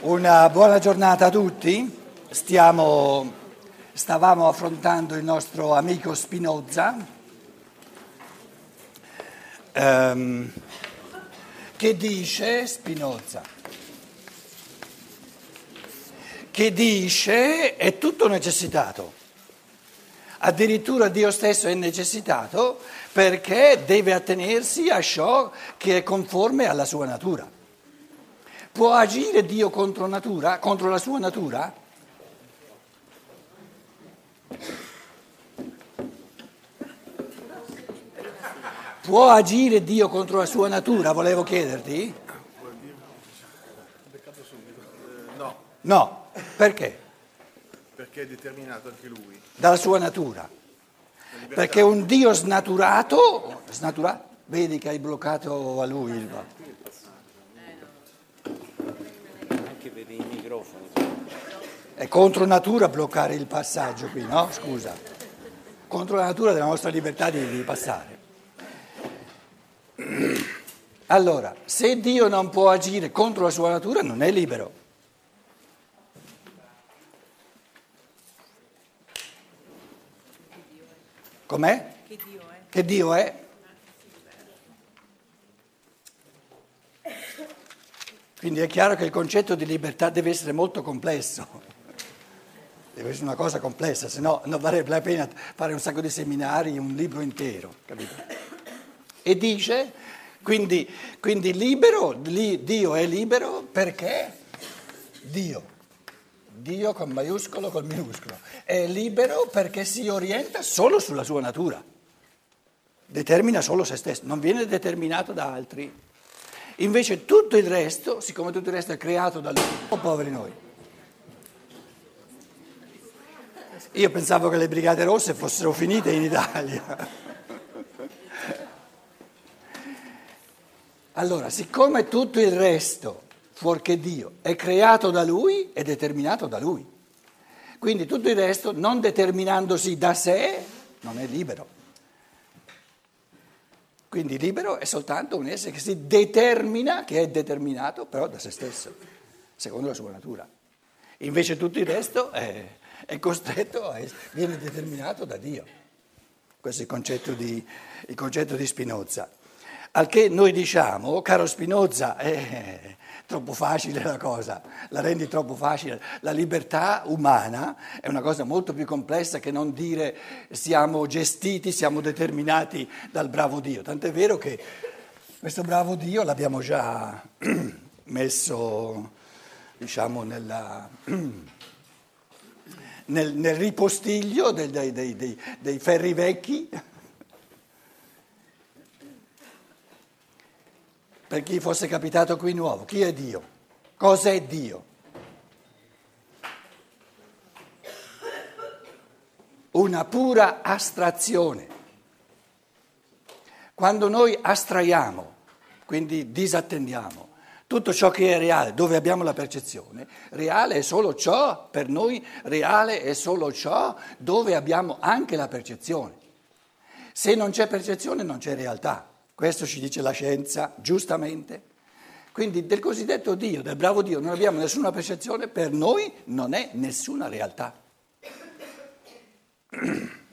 Una buona giornata a tutti. Stiamo, stavamo affrontando il nostro amico Spinoza, ehm, che dice, Spinoza, che dice è tutto necessitato. Addirittura Dio stesso è necessitato perché deve attenersi a ciò che è conforme alla sua natura. Può agire Dio contro natura, contro la sua natura? Può agire Dio contro la sua natura, volevo chiederti? No, No, perché? perché è determinato anche lui. Dalla sua natura. Perché un Dio snaturato, snatura- vedi che hai bloccato a lui il anche per i microfoni. È contro natura bloccare il passaggio qui, no? Scusa. Contro la natura della nostra libertà di, di passare. Allora, se Dio non può agire contro la sua natura, non è libero. Com'è? Che Dio è? Che Dio è? Quindi è chiaro che il concetto di libertà deve essere molto complesso, deve essere una cosa complessa, se no non varrebbe la pena fare un sacco di seminari, un libro intero, capito? E dice, quindi, quindi libero, li- Dio è libero perché? Dio, Dio con maiuscolo, col minuscolo, è libero perché si orienta solo sulla sua natura. Determina solo se stesso, non viene determinato da altri. Invece tutto il resto, siccome tutto il resto è creato da lui, oh, poveri noi. Io pensavo che le Brigate Rosse fossero finite in Italia. Allora, siccome tutto il resto, fuorché Dio, è creato da lui, è determinato da lui. Quindi tutto il resto, non determinandosi da sé, non è libero. Quindi libero è soltanto un essere che si determina, che è determinato però da se stesso, secondo la sua natura. Invece tutto il resto è, è costretto, a essere, viene determinato da Dio. Questo è il concetto di, il concetto di Spinoza. Al che noi diciamo, caro Spinoza, è troppo facile la cosa, la rendi troppo facile. La libertà umana è una cosa molto più complessa che non dire siamo gestiti, siamo determinati dal bravo Dio. Tant'è vero che questo bravo Dio l'abbiamo già messo, diciamo, nella, nel, nel ripostiglio dei- dei- dei- dei ferri vecchi. Per chi fosse capitato qui nuovo, chi è Dio? Cos'è Dio? Una pura astrazione. Quando noi astraiamo, quindi disattendiamo tutto ciò che è reale, dove abbiamo la percezione, reale è solo ciò, per noi reale è solo ciò dove abbiamo anche la percezione. Se non c'è percezione non c'è realtà, questo ci dice la scienza, giustamente. Quindi del cosiddetto Dio, del bravo Dio, non abbiamo nessuna percezione, per noi non è nessuna realtà.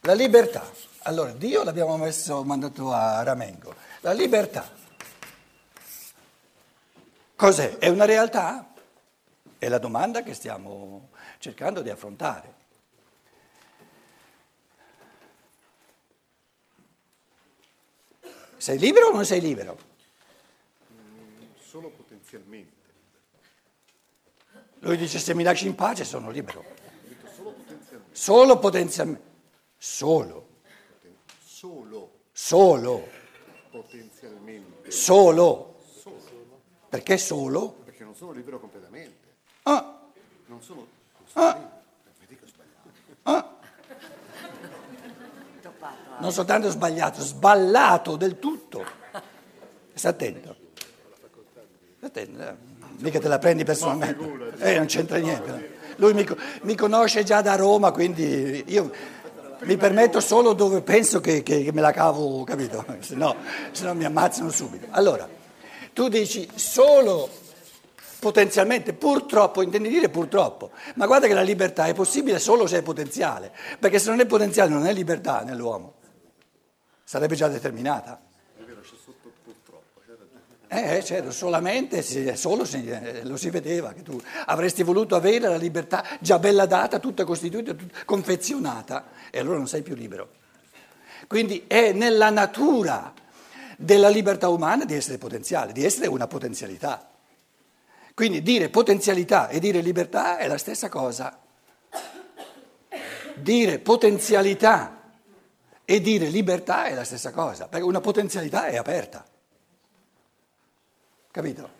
La libertà. Allora, Dio l'abbiamo messo, mandato a Ramengo. La libertà. Cos'è? È una realtà? È la domanda che stiamo cercando di affrontare. Sei libero o non sei libero? Solo potenzialmente. Lui dice se mi lasci in pace sono libero. Solo potenzialmente. Solo, Solo solo, potenzialmente. solo. Perché solo? Perché non sono libero completamente. Ah, Non sono. non sono libero. Vedi che ho sbagliato. Non soltanto sbagliato, sballato del tutto. Sta attento. Attento. eh. Mica te la prendi personalmente. Eh, non c'entra niente. Lui mi, mi conosce già da Roma, quindi io mi permetto solo dove penso che, che- che me la cavo, capito? Se no, se no mi ammazzano subito. Allora, tu dici solo potenzialmente, purtroppo, intendi dire purtroppo, ma guarda che la libertà è possibile solo se è potenziale, perché se non è potenziale non è libertà nell'uomo, sarebbe già determinata. È vero, c'è ragione. Eh, certo, solamente, se- solo se eh, lo si vedeva che tu avresti voluto avere la libertà già bella data, tutta costituita, tutta confezionata, e allora non sei più libero. Quindi è nella natura della libertà umana di essere potenziale, di essere una potenzialità. Quindi dire potenzialità e dire libertà è la stessa cosa. Dire potenzialità e dire libertà è la stessa cosa, perché una potenzialità è aperta. Capito?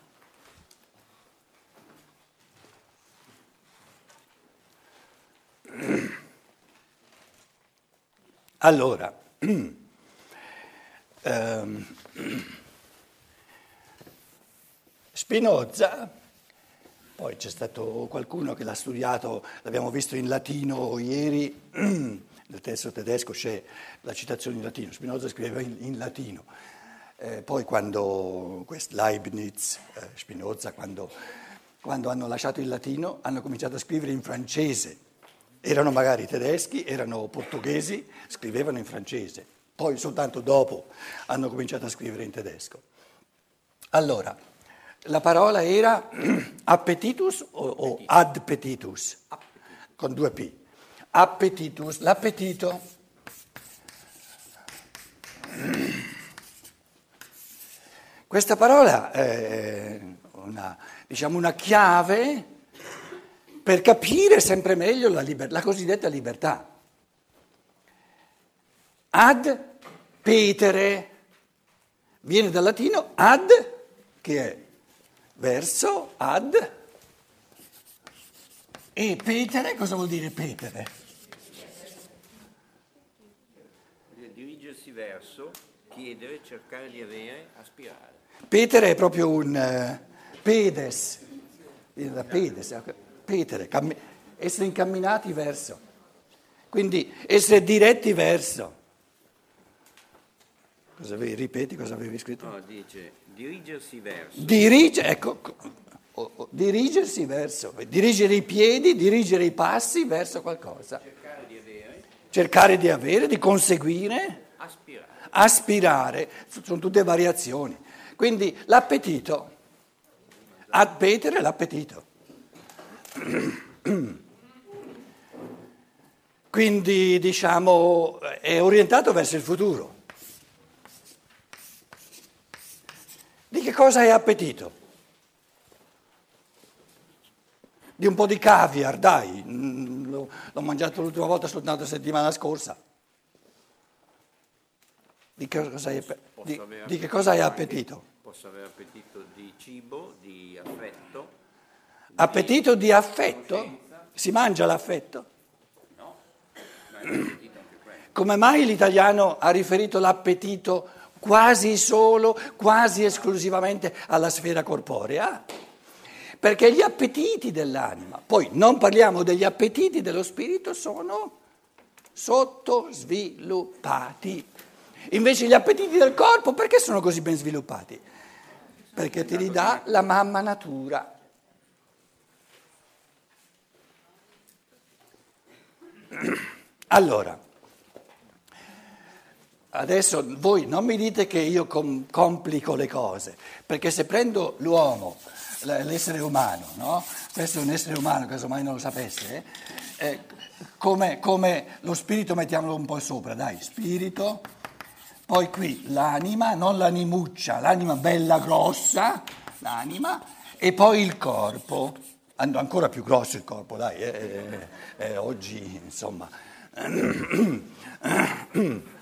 Allora, ehm, Spinoza, poi c'è stato qualcuno che l'ha studiato, l'abbiamo visto in latino ieri, nel testo tedesco c'è la citazione in latino, Spinoza scriveva in, in latino. Eh, poi quando Leibniz, eh, Spinoza, quando, quando hanno lasciato il latino, hanno cominciato a scrivere in francese. Erano magari tedeschi, erano portoghesi, scrivevano in francese. Poi soltanto dopo hanno cominciato a scrivere in tedesco. Allora, la parola era appetitus o, o adpetitus? Con due P. Appetitus, l'appetito. Questa parola è una, diciamo, una chiave per capire sempre meglio la, liber- la cosiddetta libertà. Ad petere viene dal latino ad, che è verso, ad, e petere, cosa vuol dire petere? Dirigersi verso, chiedere, cercare di avere, aspirare. Petere è proprio un eh, pedes, viene da pedes, eh, petere, cammi- essere incamminati verso, quindi essere diretti verso. Cosa avevi, ripeti cosa avevi scritto? No, dice dirigersi verso, Dirige, ecco, co- o- o- dirigersi verso, dirigere i piedi, dirigere i passi verso qualcosa, cercare di avere, cercare di avere, di conseguire, aspirare. aspirare, sono tutte variazioni. Quindi l'appetito, ad petere l'appetito. Quindi diciamo è orientato verso il futuro. Di che cosa hai appetito? Di un po' di caviar, dai, Mm, l'ho, mangiato l'ultima volta soltanto la settimana scorsa. Di che cosa hai, di- di che cosa hai anche- appetito? Posso avere appetito di cibo, di affetto, Appetito di affetto? Si mangia l'affetto? Come mai l'italiano ha riferito l'appetito quasi solo, quasi esclusivamente alla sfera corporea? Perché gli appetiti dell'anima, poi non parliamo degli appetiti dello spirito, sono sottosviluppati. Invece gli appetiti del corpo, perché sono così ben sviluppati? Perché te li dà la mamma natura. Allora, adesso voi non mi dite che io com- complico le cose, perché se prendo l'uomo, l'essere umano, no? Questo è un essere umano, casomai non lo sapesse, eh? Eh, come, come lo spirito mettiamolo un po' sopra, dai, spirito, poi qui l'anima, non l'animuccia, l'anima bella grossa, l'anima, e poi il corpo, An- ancora più grosso il corpo, dai, eh, eh, eh, oggi insomma.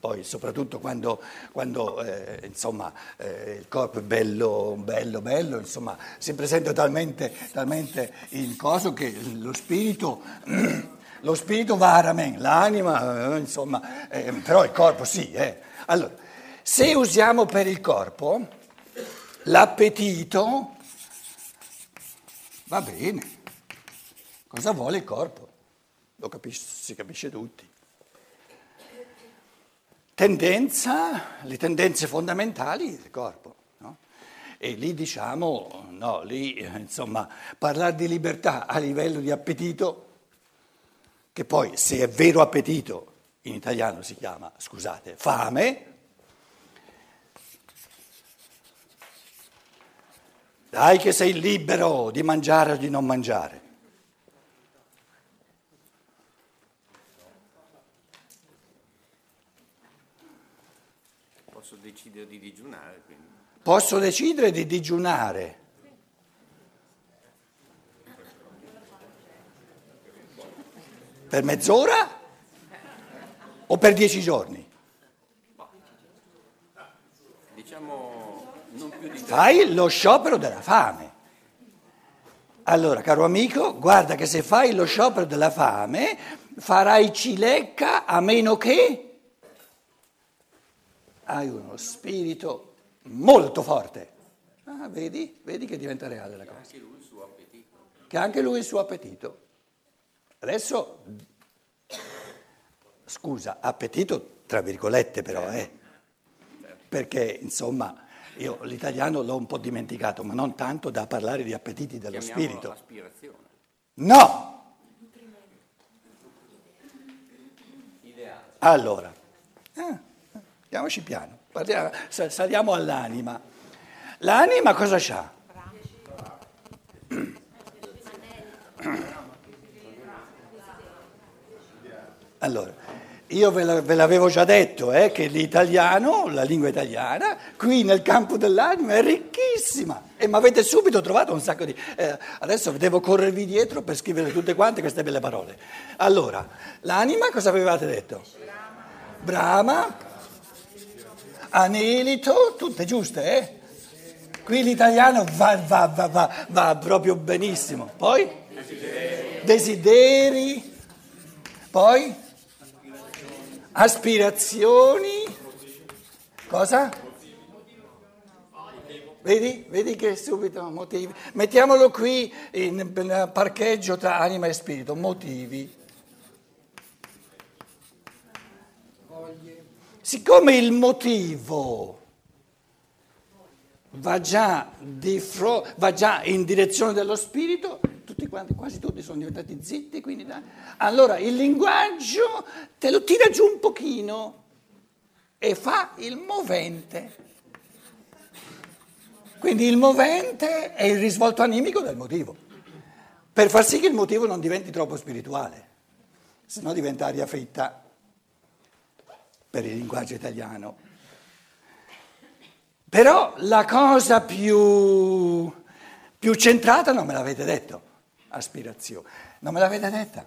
Poi soprattutto quando, quando, eh, insomma, eh, il corpo è bello, bello, bello, insomma, si presenta talmente, talmente il coso che lo spirito, lo spirito va a ramen, l'anima, eh, insomma, eh, però il corpo sì. eh. Allora, se usiamo per il corpo l'appetito, va bene. Cosa vuole il corpo? Lo capisce, si capisce tutti. Tendenza, le tendenze fondamentali del corpo. no? E lì diciamo, no, lì eh, insomma, parlare di libertà a livello di appetito, che poi se è vero appetito, in italiano si chiama, scusate, fame, dai che sei libero di mangiare o di non mangiare. Posso decidere di digiunare, quindi. Posso decidere di digiunare. Per mezz'ora o per dieci giorni? Diciamo non più di Fai lo sciopero della fame. Allora, caro amico, guarda che se fai lo sciopero della fame farai cilecca a meno che hai uno spirito molto forte. Ah, vedi? Vedi che diventa reale la cosa. anche lui il suo appetito. Che anche lui il suo appetito. Adesso, scusa, appetito tra virgolette però, eh. Perché insomma io l'italiano l'ho un po' dimenticato, ma non tanto da parlare di appetiti dello spirito. aspirazione. No! Allora, eh, andiamoci piano, sa- saliamo all'anima. L'anima cosa c'ha? Allora, io ve, la- ve l'avevo già detto eh, che l'italiano, la lingua italiana, qui nel campo dell'anima è ricchissima e mi avete subito trovato un sacco di... eh, adesso devo corrervi dietro per scrivere tutte quante queste belle parole. Allora, l'anima cosa avevate detto? Brama, anelito, tutte giuste, eh? Qui l'italiano va, va, va, va, proprio benissimo. Poi? Desideri. Poi? Aspirazioni. Cosa? Vedi? Vedi che subito motivi. Mettiamolo qui in parcheggio tra anima e spirito. Motivi. Siccome il motivo va già, fro- va già in direzione dello spirito, tutti quanti, quasi tutti sono diventati zitti, quindi dai. allora il linguaggio te lo tira giù un pochino e fa il movente. Quindi il movente è il risvolto animico del motivo, per far sì che il motivo non diventi troppo spirituale, se no diventa aria fritta per il linguaggio italiano. Però la cosa più, più centrata non me l'avete detto, aspirazione, non me l'avete detta.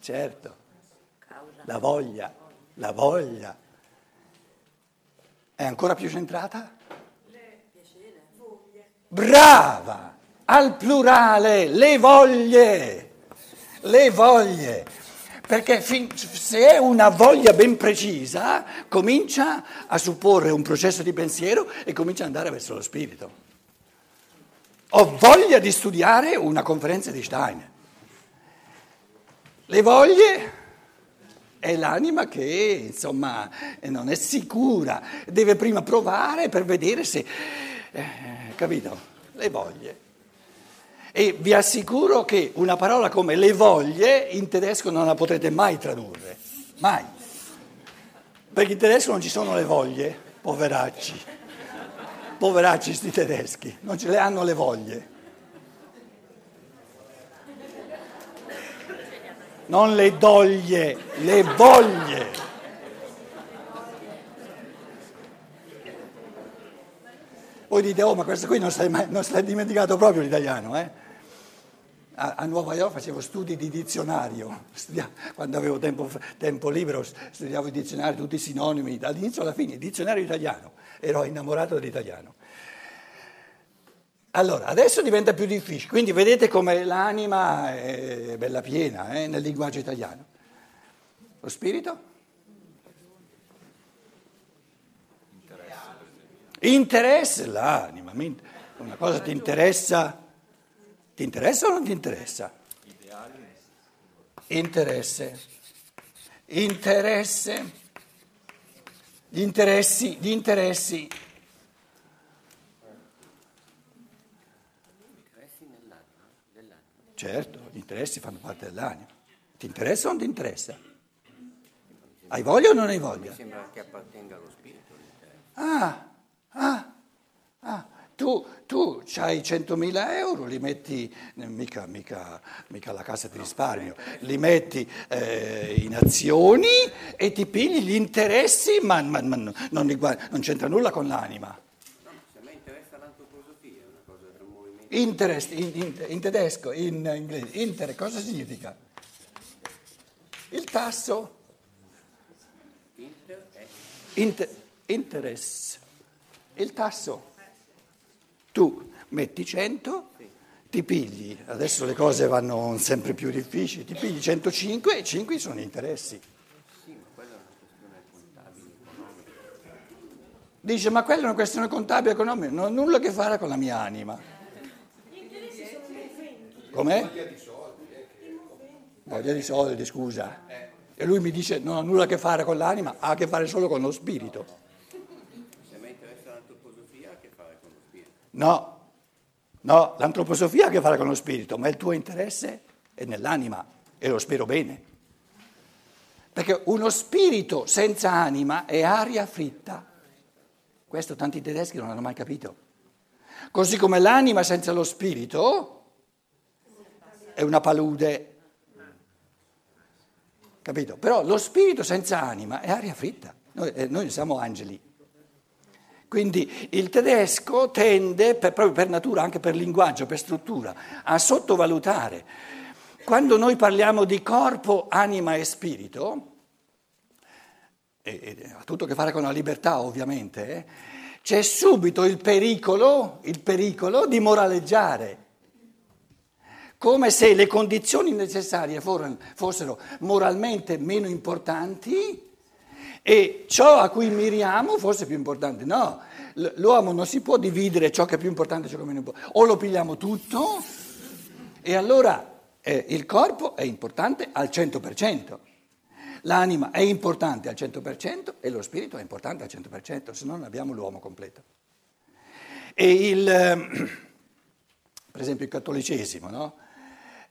Certo, la voglia, la voglia. È ancora più centrata? Brava! Al plurale, le voglie, le voglie. Perché fin- se è una voglia ben precisa, comincia a supporre un processo di pensiero e comincia ad andare verso lo spirito. Ho voglia di studiare una conferenza di Stein. Le voglie è l'anima che, insomma, non è sicura, deve prima provare per vedere se... eh, capito? Le voglie. E vi assicuro che una parola come le voglie in tedesco non la potrete mai tradurre, mai. Perché in tedesco non ci sono le voglie, poveracci. Poveracci sti tedeschi, non ce le hanno le voglie. Non le doglie, le voglie. Voi dite, oh ma questo qui non si è dimenticato proprio l'italiano, eh? A, a Nuova York facevo studi di dizionario, studia- quando avevo tempo, tempo libero studiavo i dizionari, tutti i sinonimi, dall'inizio alla fine, il dizionario italiano, ero innamorato dell'italiano. Allora, adesso diventa più difficile, quindi vedete come l'anima è bella piena eh, nel linguaggio italiano. Lo spirito? Interesse l'anima, una cosa ti interessa, ti interessa o non ti interessa? Interesse. Interesse. Gli interessi, gli interessi. Certo, gli interessi fanno parte dell'anima. Ti interessa o non ti interessa? Hai voglia o non hai voglia? Mi sembra che appartenga allo spirito. Ah, ah, ah. Tu, tu hai 100.000 euro, li metti, mica, mica, mica la cassa di risparmio, li metti eh, in azioni e ti pigli gli interessi, ma, ma- ma non, li guardi- non c'entra nulla con l'anima. No, se a me interessa l'antroposofia, è una cosa, è un movimento. Interest, in, in- in tedesco, in inglese, inter cosa significa? Il tasso, inter, interest, il tasso. Tu metti 100, ti pigli, adesso le cose vanno sempre più difficili, ti pigli 105 e 5 sono gli interessi. Dice, ma quella è una questione contabile economica, non ha nulla a che fare con la mia anima. Com'è? Voglia di soldi, scusa. E lui mi dice, non ha nulla a che fare con l'anima, ha a che fare solo con lo spirito. Se a me interessa l'antroposofia, ha a che fare con lo spirito. No, no, l'antroposofia ha a che fare con lo spirito, ma il tuo interesse è nell'anima e lo spero bene. Perché uno spirito senza anima è aria fritta. Questo tanti tedeschi non hanno mai capito. Così come l'anima senza lo spirito è una palude. Capito? Però lo spirito senza anima è aria fritta. Noi, eh, noi siamo angeli. Quindi il tedesco tende, per- proprio per natura, anche per linguaggio, per struttura, a sottovalutare. Quando noi parliamo di corpo, anima e spirito, e, ha tutto a che fare con la libertà ovviamente, eh, c'è subito il pericolo, il pericolo di moraleggiare, come se le condizioni necessarie fossero moralmente meno importanti e ciò a cui miriamo fosse più importante. No, l'uomo non si può dividere ciò che è più importante e ciò che è meno importante. O lo pigliamo tutto e allora eh, il corpo è importante al 100%, l'anima è importante al 100% e lo spirito è importante al 100%, se no non abbiamo l'uomo completo. E il, ehm, per esempio il cattolicesimo, no?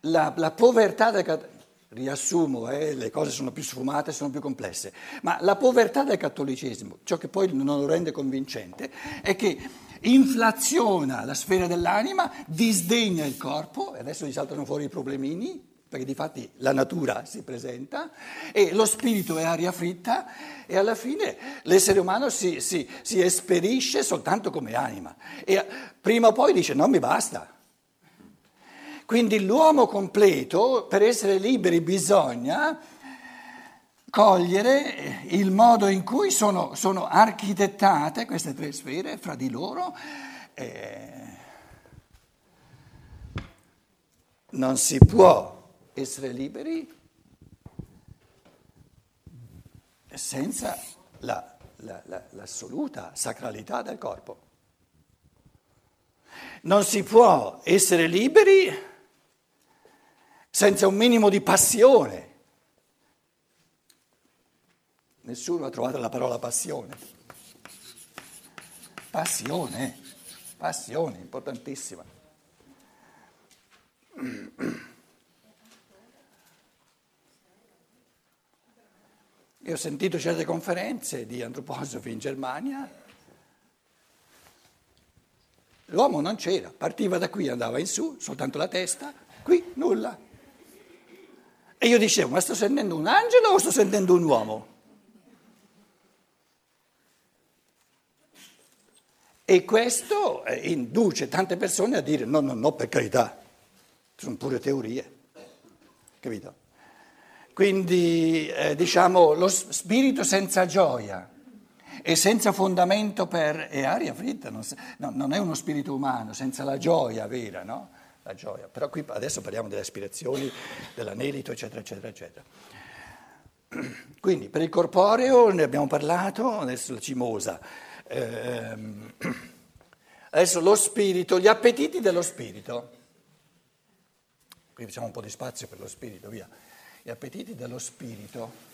la, la povertà del cattolicesimo, riassumo, eh, le cose sono più sfumate, sono più complesse, ma la povertà del cattolicesimo, ciò che poi non lo rende convincente, è che inflaziona la sfera dell'anima, disdegna il corpo, e adesso gli saltano fuori i problemini, perché di fatti la natura si presenta, e lo spirito è aria fritta, e alla fine l'essere umano si, si, si esperisce soltanto come anima. E prima o poi dice non mi basta. Quindi l'uomo completo, per essere liberi, bisogna cogliere il modo in cui sono, sono architettate queste tre sfere fra di loro. Eh, non si può essere liberi senza la, la, la, l'assoluta sacralità del corpo. Non si può essere liberi senza un minimo di passione. Nessuno ha trovato la parola passione. Passione, passione, importantissima. Io ho sentito certe conferenze di antroposofi in Germania. L'uomo non c'era, partiva da qui, andava in su, soltanto la testa, qui nulla. E io dicevo, ma sto sentendo un angelo o sto sentendo un uomo? E questo eh, induce tante persone a dire no, no, no, per carità, sono pure teorie, capito? Quindi eh, diciamo lo spirito senza gioia e senza fondamento per... è aria fritta, non, no, non è uno spirito umano, senza la gioia vera, no? La gioia. Però qui adesso parliamo delle aspirazioni, dell'anelito, eccetera, eccetera, eccetera. Quindi per il corporeo ne abbiamo parlato, adesso la cimosa. Ehm, adesso lo spirito, gli appetiti dello spirito. Qui facciamo un po' di spazio per lo spirito, via. Gli appetiti dello spirito.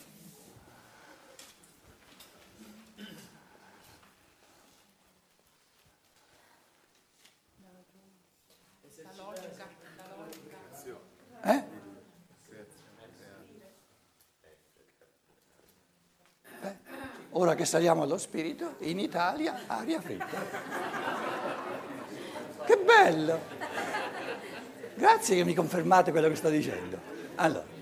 Che saliamo allo spirito, in Italia aria fritta. Che bello! Grazie che mi confermate quello che sto dicendo. Allora.